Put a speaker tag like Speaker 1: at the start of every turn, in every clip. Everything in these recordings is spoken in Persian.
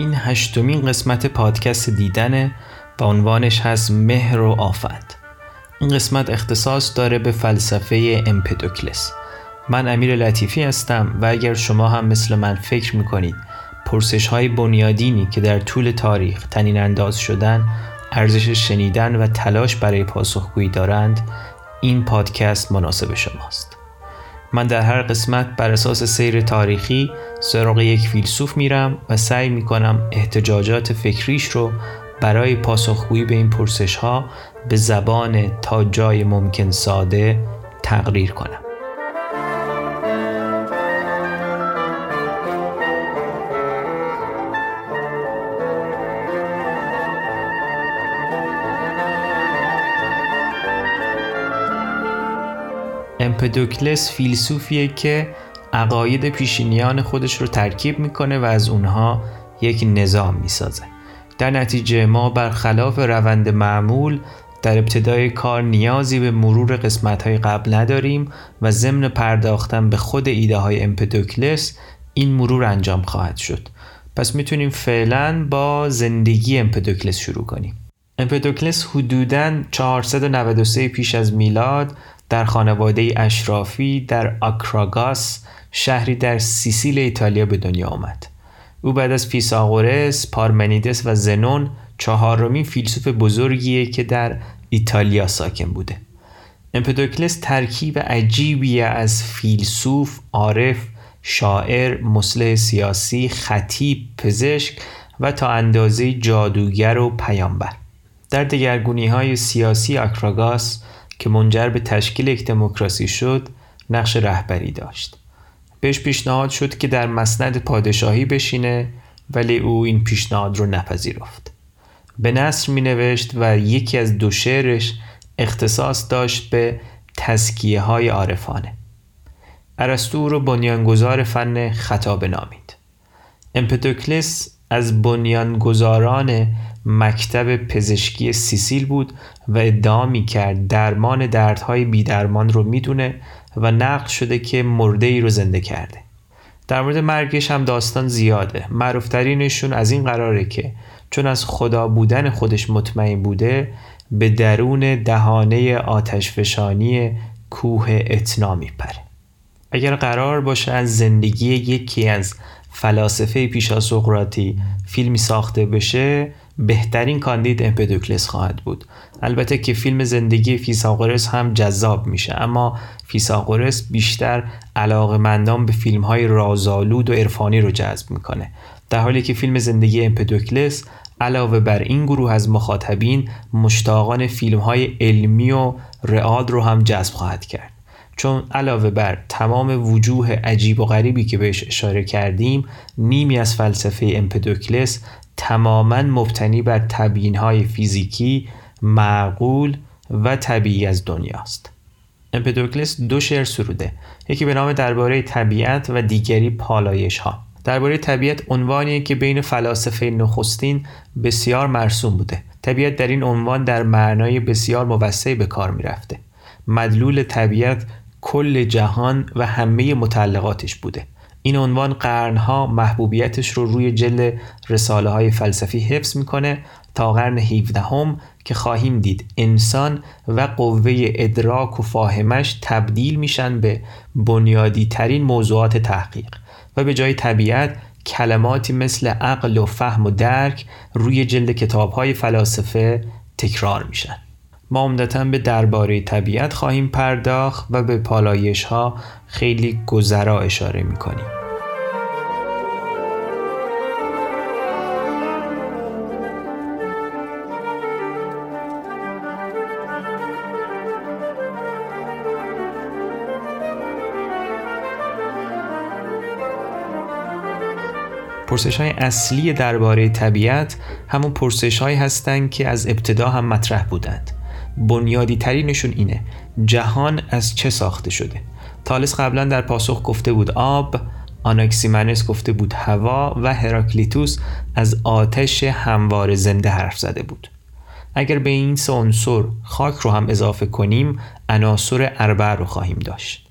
Speaker 1: این هشتمین قسمت پادکست دیدنه و عنوانش هست مهر و آفت. این قسمت اختصاص داره به فلسفه امپدوکلس من امیر لطیفی هستم و اگر شما هم مثل من فکر می‌کنید پرسش های بنیادینی که در طول تاریخ تنین انداز شدن ارزش شنیدن و تلاش برای پاسخگویی دارند این پادکست مناسب شماست. من در هر قسمت بر اساس سیر تاریخی سراغ یک فیلسوف میرم و سعی می‌کنم احتجاجات فکریش رو برای پاسخگویی به این پرسش ها به زبان تا جای ممکن ساده تقریر کنم. امپدوکلس فیلسوفیه که عقاید پیشینیان خودش رو ترکیب می‌کنه و از اونها یک نظام می‌سازه. در نتیجه ما برخلاف روند معمول در ابتدای کار نیازی به مرور قسمت های قبل نداریم و ضمن پرداختن به خود ایده های امپدوکلس این مرور انجام خواهد شد. پس می‌تونیم فعلا با زندگی امپدوکلس شروع کنیم. امپدوکلس حدوداً 493 پیش از میلاد در خانواده اشرافی در آکراگاس شهری در سیسیل ایتالیا به دنیا آمد. او بعد از فیساغورس، پارمنیدس و زنون چهارمین فیلسوف بزرگیه که در ایتالیا ساکن بوده. امپدوکلس ترکیب عجیبی از فیلسوف، عارف، شاعر، مسلح سیاسی، خطیب، پزشک و تا اندازه جادوگر و پیامبر. در دگرگونی های سیاسی آکراگاس که منجر به تشکیل یک دموکراسی شد نقش رهبری داشت. بهش پیشنهاد شد که در مسند پادشاهی بشینه ولی او این پیشنهاد رو نپذیرفت. به نصر می نوشت و یکی از دو شعرش اختصاص داشت به تزکیه های عارفانه. ارسطو رو بنیانگذار فن خطاب نامید امپدوکلس از بنیانگذاران مکتب پزشکی سیسیل بود و ادعا می کرد درمان دردهای بیدرمان رو می‌دونه و نقل شده که مرده ای رو زنده کرده. در مورد مرگش هم داستان زیاده. معروفترینشون از این قراره که چون از خدا بودن خودش مطمئن بوده به درون دهانه آتشفشانی کوه اتنا میپره. اگر قرار باشه از زندگی یکی از فلاسفه پیشا سقراطی فیلمی ساخته بشه بهترین کاندید امپدوکلس خواهد بود. البته که فیلم زندگی فیساغورس هم جذاب میشه اما فیساغورس بیشتر علاقه مندان به فیلم های رازآلود و عرفانی رو جذب می‌کنه. در حالی که فیلم زندگی امپدوکلس علاوه بر این گروه از مخاطبین مشتاقان فیلم های علمی و رعاد رو هم جذب خواهد کرد. چون علاوه بر تمام وجوه عجیب و غریبی که بهش اشاره کردیم نیمی از فلسفه امپدوکلس تماما مبتنی بر تبیین های فیزیکی معقول و طبیعی از دنیاست. امپدوکلس دو شعر سروده یکی به نام درباره طبیعت و دیگری پالایش ها درباره طبیعت عنوانی که بین فلاسفه نخستین بسیار مرسوم بوده. طبیعت در این عنوان در معنای بسیار موسعی به کار می‌رفته. مدلول طبیعت کل جهان و همه متعلقاتش بوده. این عنوان قرنها محبوبیتش رو روی جل رساله های فلسفی حفظ می‌کنه تا قرن 17 هم که خواهیم دید انسان و قوه ادراک و فاهمش تبدیل میشن به بنیادی ترین موضوعات تحقیق و به جای طبیعت کلماتی مثل عقل و فهم و درک روی جلد کتاب های فلاسفه تکرار میشن. ما عمدتا به درباره طبیعت خواهیم پرداخت و به پالایش ها خیلی گذرا اشاره می کنیم. پرسش های اصلی درباره طبیعت همون پرسش هستند که از ابتدا هم مطرح بودند. بنیادی ترینشون اینه. جهان از چه ساخته شده؟ تالس قبلا در پاسخ گفته بود آب آناکسیمنس گفته بود هوا و هراکلیتوس از آتش هموار زنده حرف زده بود. اگر به این سه عنصر خاک رو هم اضافه کنیم عناصر اربع رو خواهیم داشت.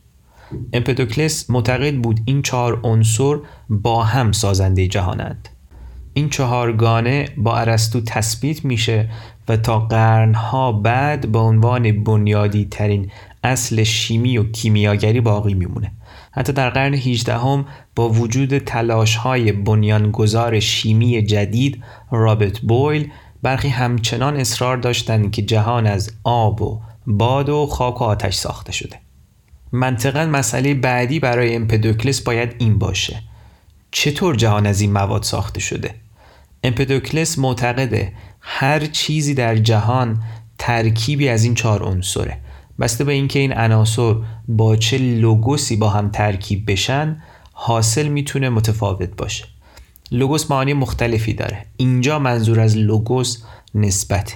Speaker 1: امپدوکلس معتقد بود این چهار عنصر با هم سازنده جهانند. این چهارگانه با ارسطو تثبیت میشه و تا قرنها بعد به عنوان بنیادی ترین اصل شیمی و کیمیاگری باقی میمونه. حتی در قرن 18 هم با وجود تلاش های بنیانگذار شیمی جدید رابرت بویل برخی همچنان اصرار داشتند که جهان از آب و باد و خاک و آتش ساخته شده. منطقا مسئله بعدی برای امپدوکلس باید این باشه. چطور جهان از این مواد ساخته شده؟ امپدوکلس معتقده هر چیزی در جهان ترکیبی از این چهار عنصره. بسته به اینکه این عناصر با چه لوگوسی با هم ترکیب بشن حاصل می‌تونه متفاوت باشه. لوگوس معانی مختلفی داره. اینجا منظور از لوگوس نسبته.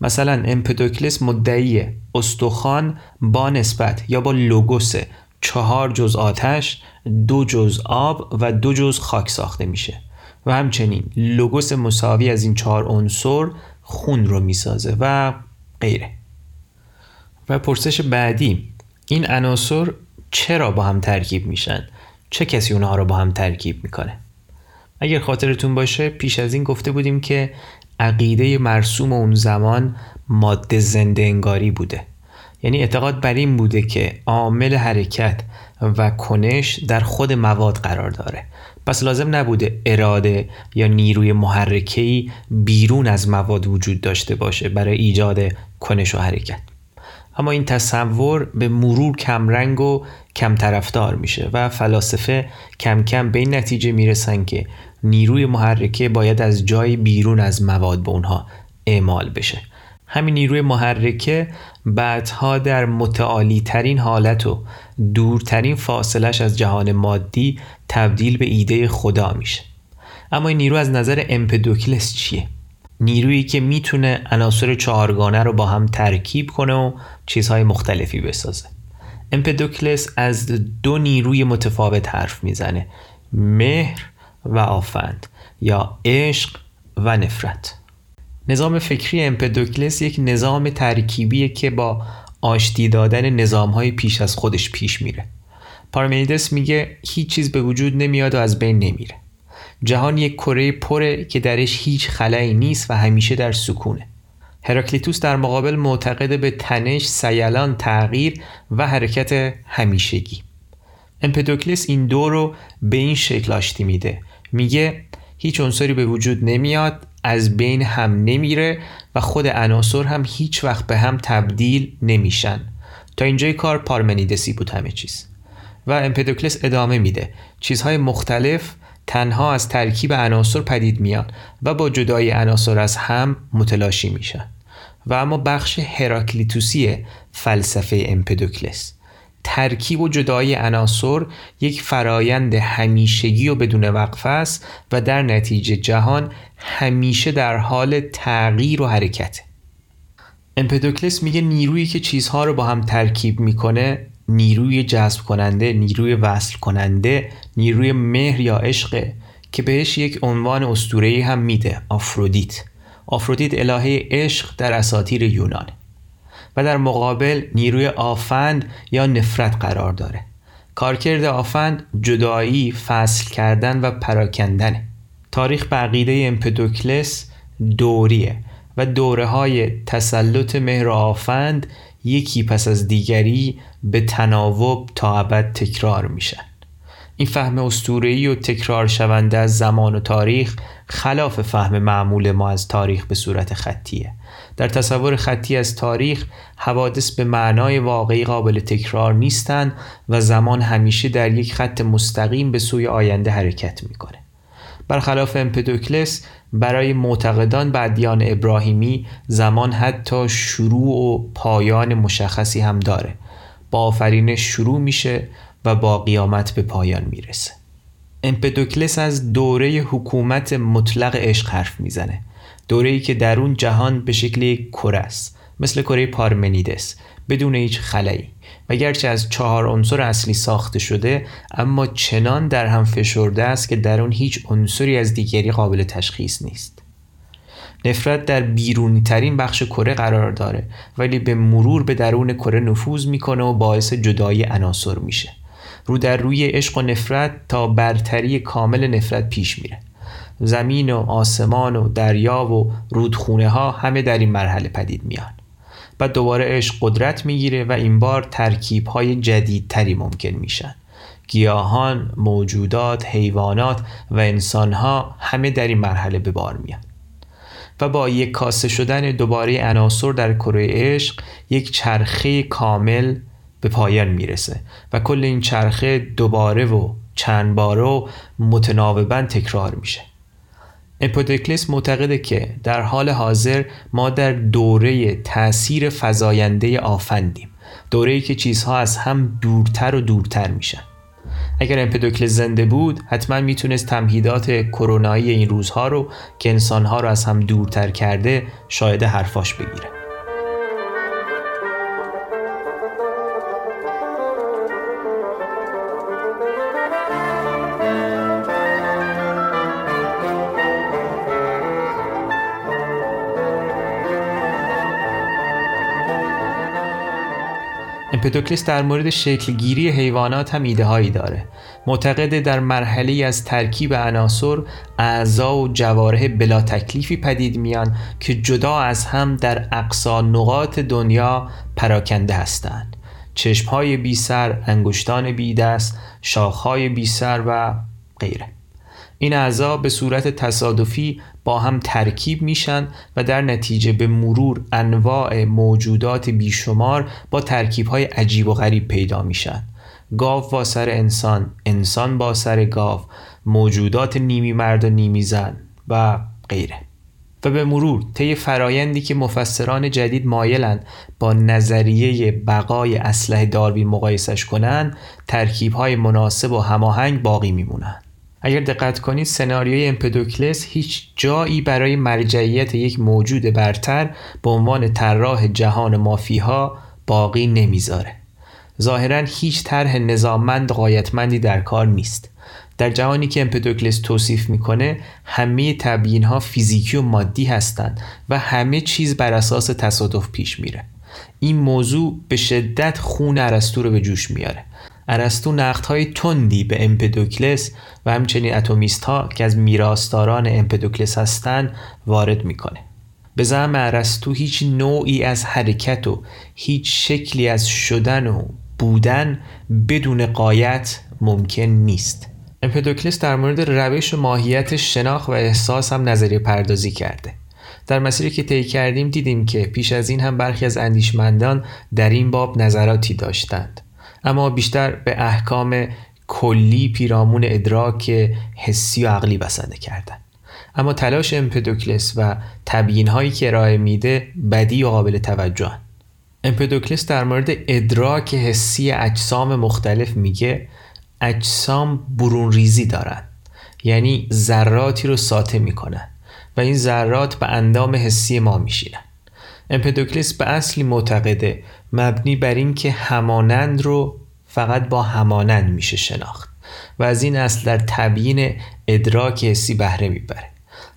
Speaker 1: مثلا امپدوکلس مدعی استخوان با نسبت یا با لوگوس چهار جز آتش دو جز آب و دو جز خاک ساخته میشه. و همچنین لوگوس مساوی از این چهار عنصر خون رو می‌سازه و غیره. و پرسش بعدی این عناصر چرا با هم ترکیب میشن؟ چه کسی اونها رو با هم ترکیب می‌کنه؟ اگر خاطرتون باشه پیش از این گفته بودیم که عقیده مرسوم اون زمان ماده زنده انگاری بوده. یعنی اعتقاد بر این بوده که عامل حرکت و کنش در خود مواد قرار داره. پس لازم نبوده اراده یا نیروی محرکه‌ای بیرون از مواد وجود داشته باشه برای ایجاد کنش و حرکت. اما این تصور به مرور کمرنگ و کم طرفدار میشه و فلاسفه کم کم به این نتیجه می‌رسن که نیروی محرکه باید از جای بیرون از مواد به اونها اعمال بشه. همین نیروی محرکه بعدها در متعالی ترین حالت و دورترین فاصلش از جهان مادی تبدیل به ایده خدا میشه. اما این نیرو از نظر امپدوکلس چیه؟ نیرویی که می‌تونه عناصر چهارگانه رو با هم ترکیب کنه و چیزهای مختلفی بسازه. امپدوکلس از دو نیروی متفاوت حرف می‌زنه مهر و آفند یا عشق و نفرت. نظام فکری امپدوکلس یک نظام ترکیبیه که با آشتی دادن نظام پیش از خودش پیش میره. پارمنیدس میگه هیچ چیز به وجود نمیاد و از بین نمیره. جهان یک کره پره که درش هیچ خلایی نیست و همیشه در سکونه. هراکلیتوس در مقابل معتقد به تنش، سیلان، تغییر و حرکت همیشگی. امپدوکلس این دو رو به این شکل آشتی میده. میگه هیچ عنصری به وجود نمیاد از بین هم نمیره و خود عناصر هم هیچ وقت به هم تبدیل نمیشن. تا اینجای کار پارمنیدسی بود همه چیز. و امپدوکلس ادامه میده. چیزهای مختلف تنها از ترکیب عناصر پدید میان و با جدای عناصر از هم متلاشی میشن. و اما بخش هراکلیتوسی فلسفه امپدوکلس ترکیب و جدای عناصر یک فرایند همیشگی و بدون وقفه است و در نتیجه جهان همیشه در حال تغییر و حرکته امپدوکلس میگه نیرویی که چیزها رو با هم ترکیب می‌کنه نیروی جذب کننده نیروی وصل کننده نیروی مهر یا عشق که بهش یک عنوان اسطوره‌ای هم میده آفرودیت. آفرودیت الهه عشق در اساطیر یونان. و در مقابل نیروی آفند یا نفرت قرار داره. کارکرد آفند جدایی فصل کردن و پراکندنه تاریخ به عقیده امپدوکلس دوریه و دوره های تسلط مهر آفند یکی پس از دیگری به تناوب تا ابد تکرار میشن. این فهم اسطوره‌ای و تکرار شونده از زمان و تاریخ خلاف فهم معمول ما از تاریخ به صورت خطیه. در تصور خطی از تاریخ حوادث به معنای واقعی قابل تکرار نیستند و زمان همیشه در یک خط مستقیم به سوی آینده حرکت می‌کنه. برخلاف امپدوکلس برای معتقدان به ادیان ابراهیمی زمان حتی شروع و پایان مشخصی هم داره. با آفرینش شروع میشه و با قیامت به پایان می‌رسه. امپدوکلس از دوره حکومت مطلق عشق حرف می‌زنه. دوره ای که در اون جهان به شکل کره است مثل کره پارمنیدس بدون هیچ خلایی. و گرچه از چهار عنصر اصلی ساخته شده اما چنان در هم فشرده است که در اون هیچ عنصری از دیگری قابل تشخیص نیست. نفرت در بیرونی ترین بخش کره قرار داره ولی به مرور به درون کره نفوذ می‌کنه و باعث جدایی عناصر میشه. رو در روی عشق و نفرت تا برتری کامل نفرت پیش میره. زمین و آسمان و دریا و رودخونه ها همه در این مرحله پدید میان. و دوباره عشق قدرت می‌گیره و این بار ترکیب های جدیدتری ممکن میشن. گیاهان، موجودات، حیوانات و انسانها همه در این مرحله به بار میان. و با یک کاسه شدن دوباره عناصر در کره عشق یک چرخه کامل به پایان می‌رسه و کل این چرخه دوباره و چند باره و متناوبا تکرار میشه. امپودکلس معتقده که در حال حاضر ما در دوره تاثیر فزاینده آفندیم دوره که چیزها از هم دورتر و دورتر میشن. اگر امپدوکلس زنده بود حتما می‌تونست تمهیدات کرونایی این روزها رو که انسانها رو از هم دورتر کرده شاید حرفاش بگیره. امپدوکلیس در مورد شکلگیری حیوانات هم ایده هایی داره. معتقد در مرحله از ترکیب عناصر اعضا و جواره بلا تکلیفی پدید میان که جدا از هم در اقصا نقاط دنیا پراکنده هستند. چشمهای بی سر، انگشتان بی دست، شاخهای بی سر و غیره. این اعضا به صورت تصادفی با هم ترکیب میشن و در نتیجه به مرور انواع موجودات بیشمار با های عجیب و غریب پیدا میشن. گاو با سر انسان، انسان با سر گاو، موجودات نیمی مرد و نیمی زن و غیره. و به مرور طی فرایندی که مفسران جدید مایلند با نظریه بقای اسلحه داروین مقایسش کنند های مناسب و هماهنگ باقی میمونند اگر دقت کنید سناریوی امپدوکلس هیچ جایی برای مرجعیت یک موجود برتر به عنوان طراح جهان مافیها باقی نمی‌ذاره. ظاهرا هیچ طرح نظاممند قایتمندی در کار نیست. در جهانی که امپدوکلس توصیف می‌کنه همه تبیین ها فیزیکی و مادی هستند و همه چیز بر اساس تصادف پیش میره. این موضوع به شدت خون ارسطو رو به جوش میاره ارسطو های تندی به امپدوکلس و همچنین اتمیست ها که از میراستاران امپدوکلس هستند وارد می‌کنه. به زعم ارسطو هیچ نوعی از حرکت و هیچ شکلی از شدن و بودن بدون قایت ممکن نیست. امپدوکلس در مورد روش و ماهیت شناخت و احساس هم نظریه پردازی کرده. در مسیری که طی کردیم دیدیم که پیش از این هم برخی از اندیشمندان در این باب نظراتی داشتند. اما بیشتر به احکام کلی پیرامون ادراک حسی و عقلی بسنده کردن. اما تلاش امپدوکلس و تبیین هایی که ارائه میده بدی و قابل توجه امپدوکلس در مورد ادراک حسی اجسام مختلف میگه اجسام برون ریزی دارن. یعنی ذراتی رو ساطع می‌کنن و این ذرات به اندام حسی ما میشینن. امپدوکلس به اصلی معتقده مبنی بر اینکه همانند رو فقط با همانند میشه شناخت و از این اصل در تبیین ادراک حسی بهره می‌بره.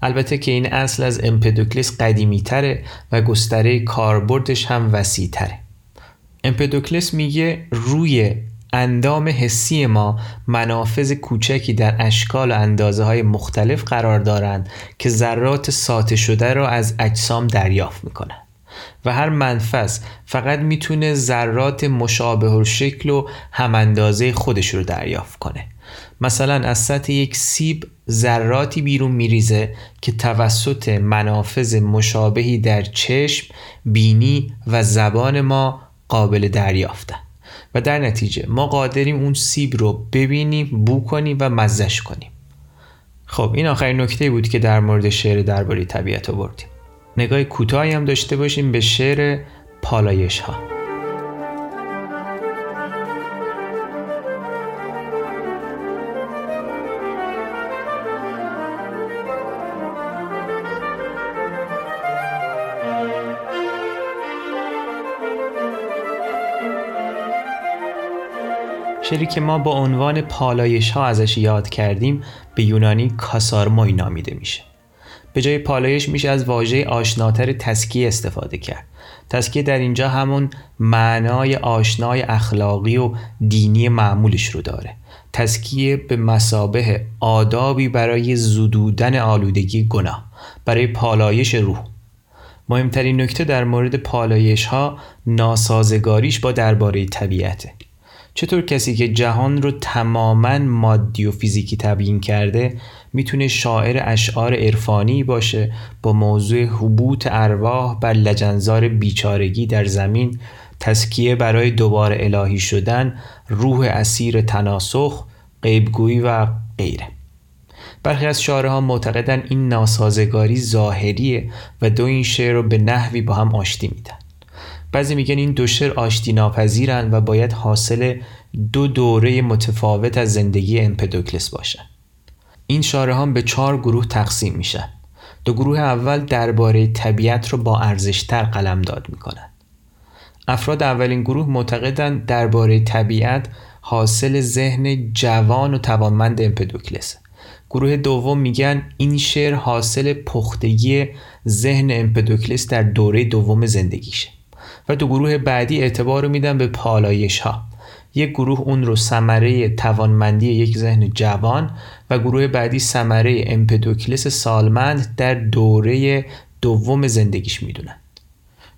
Speaker 1: البته که این اصل از امپدوکلس قدیمی تره و گستره کاربردش هم وسیع تره امپدوکلس میگه روی اندام حسی ما منافذ کوچکی در اشکال و اندازه های مختلف قرار دارند که ذرات ساطع شده را از اجسام دریافت می‌کنند. و هر منفذ فقط می‌تونه ذرات مشابه و شکل و هم اندازه خودش رو دریافت کنه. مثلا از سطح یک سیب ذراتی بیرون میریزه که توسط منافذ مشابهی در چشم، بینی و زبان ما قابل دریافتن. و در نتیجه ما قادریم اون سیب رو ببینیم، بو کنیم و مزش کنیم. خب این آخرین نکته بود که در مورد شعر درباره طبیعت آوردیم. نگاه کوتاهی هم داشته باشیم به شعر پالایش ها شعری که ما با عنوان پالایش ها ازش یاد کردیم به یونانی کاسارموی نامیده میشه. به جای پالایش میشه از واژه آشناتر تسکیه استفاده کرد. تسکیه در اینجا همون معنای آشنای اخلاقی و دینی معمولش رو داره. تسکیه به مسابه آدابی برای زدودن آلودگی گناه برای پالایش روح. مهمترین نکته در مورد پالایش ها ناسازگاریش با درباره طبیعته. چطور کسی که جهان رو تماما مادی و فیزیکی تبیین کرده می‌تونه شاعر اشعار عرفانی باشه با موضوع حبوط ارواح بر لجنزار بیچارگی در زمین تسکیه برای دوباره الهی شدن روح اسیر تناسخ غیبگویی و غیره. برخی از ها معتقدن این ناسازگاری ظاهریه و دو این شعر رو به نحوی با هم آشتی میدن. بعضی میگن این دو شعر آشتی ناپذیرن و باید حاصل دو دوره متفاوت از زندگی امپدوکلس باشن این شاره ها به چهار گروه تقسیم میشن. دو گروه اول درباره طبیعت رو با ارزشتر قلم داد می‌کنن. افراد اولین گروه معتقدند درباره طبیعت حاصل ذهن جوان و توانمند امپدوکلس. گروه دوم میگن این شعر حاصل پختگی ذهن امپدوکلس در دوره دوم زندگیشه. و دو گروه بعدی اعتبار رو میدن به پالایش ها یک گروه اون رو ثمره توانمندی یک ذهن جوان و گروه بعدی ثمره امپدوکلس سالمند در دوره دوم زندگیش می‌دونن.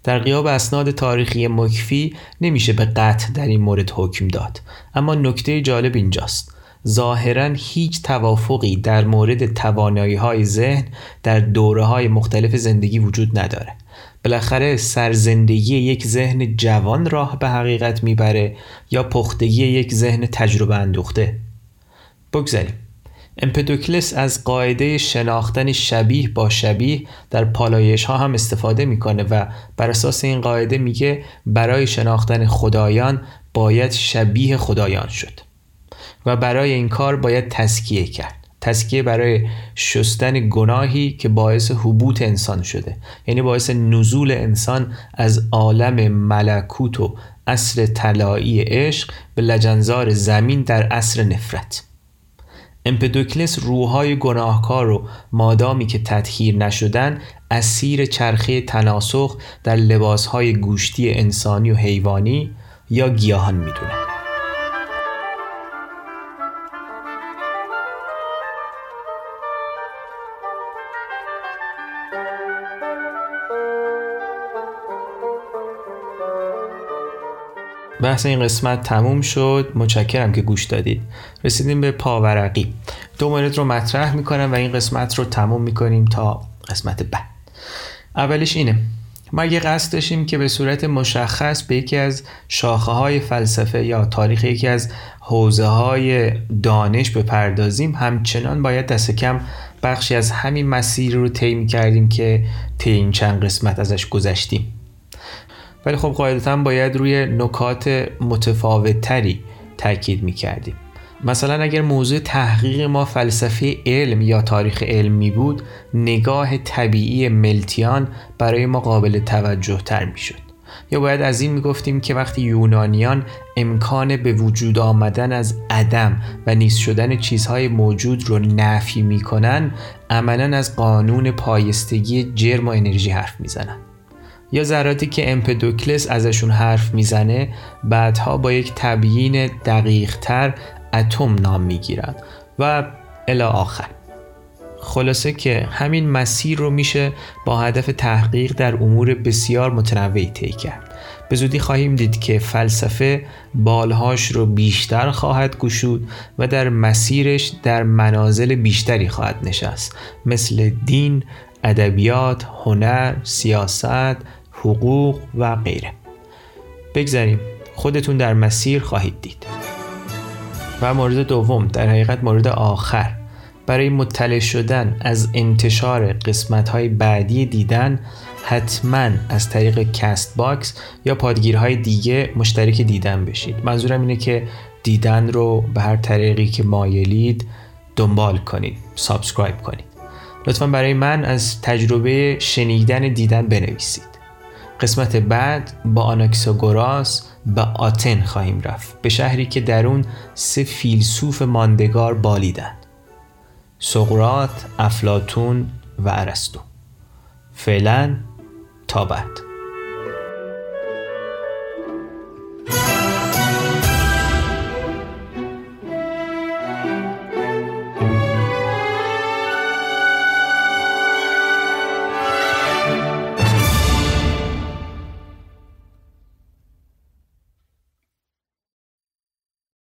Speaker 1: در قیاب اسناد تاریخی مکفی نمیشه به قطع در این مورد حکم داد. اما نکته جالب اینجاست. ظاهرا هیچ توافقی در مورد توانایی های ذهن در دوره های مختلف زندگی وجود نداره. بالاخره سرزندگی یک ذهن جوان راه به حقیقت می‌بره یا پختگی یک ذهن تجربه اندوخته. بگذاریم. امپدوکلس از قاعده شناختن شبیه با شبیه در پالایش ها هم استفاده می‌کنه و بر اساس این قاعده میگه برای شناختن خدایان باید شبیه خدایان شد و برای این کار باید تسکیه کرد. تسکیه برای شستن گناهی که باعث حبوط انسان شده. یعنی باعث نزول انسان از عالم ملکوت و اصر طلایی عشق به لجنزار زمین در اصر نفرت. امپدوکلس روحای گناهکار رو مادامی که تطهیر نشدن اسیر چرخه تناسخ در لباسهای گوشتی انسانی و حیوانی یا گیاهان می‌دونه بحث این قسمت تموم شد. متشکرم که گوش دادید. رسیدیم به پاورقی. دو مورد رو مطرح می‌کنم و این قسمت رو تموم می‌کنیم تا قسمت بعد. اولش اینه. ما یه قصد داشتیم که به صورت مشخص به یکی از شاخه های فلسفه یا تاریخ یکی از حوزه های دانش بپردازیم همچنان باید دست کم بخشی از همین مسیر رو طی کردیم که طی این چند قسمت ازش گذشتیم. ولی خب قاعدتا باید روی نکات متفاوتتری تاکید می‌کردیم مثلا اگر موضوع تحقیق ما فلسفه علم یا تاریخ علم می بود نگاه طبیعی ملتیان برای ما قابل توجه تر می شد. یا باید از این می گفتیم که وقتی یونانیان امکان به وجود آمدن از عدم و نیست شدن چیزهای موجود رو نفی می کنن عملا از قانون پایستگی جرم و انرژی حرف می زنن. یا ذراتی که امپدوکلس ازشون حرف می‌زنه بعدها با یک تبیین دقیق تر اتم نام می‌گیرند و الی آخر. خلاصه که همین مسیر رو میشه با هدف تحقیق در امور بسیار متنوعی طی کرد. به زودی خواهیم دید که فلسفه بالهاش رو بیشتر خواهد گشود و در مسیرش در منازل بیشتری خواهد نشست. مثل دین، ادبیات، هنر، سیاست، حقوق و غیره. بگذاریم خودتون در مسیر خواهید دید. و مورد دوم در حقیقت مورد آخر. برای مطلع شدن از انتشار قسمت های بعدی دیدن حتما از طریق Castbox یا پادگیرهای دیگه مشترک دیدن بشید. منظورم اینه که دیدن رو به هر طریقی که مایلید دنبال کنید subscribe کنید. لطفا برای من از تجربه شنیدن دیدن بنویسید. قسمت بعد با آناکساگوراس به آتن خواهیم رفت به شهری که در اون سه فیلسوف ماندگار بالیدند. سقرات، افلاتون و ارسطو. فعلا تا بعد.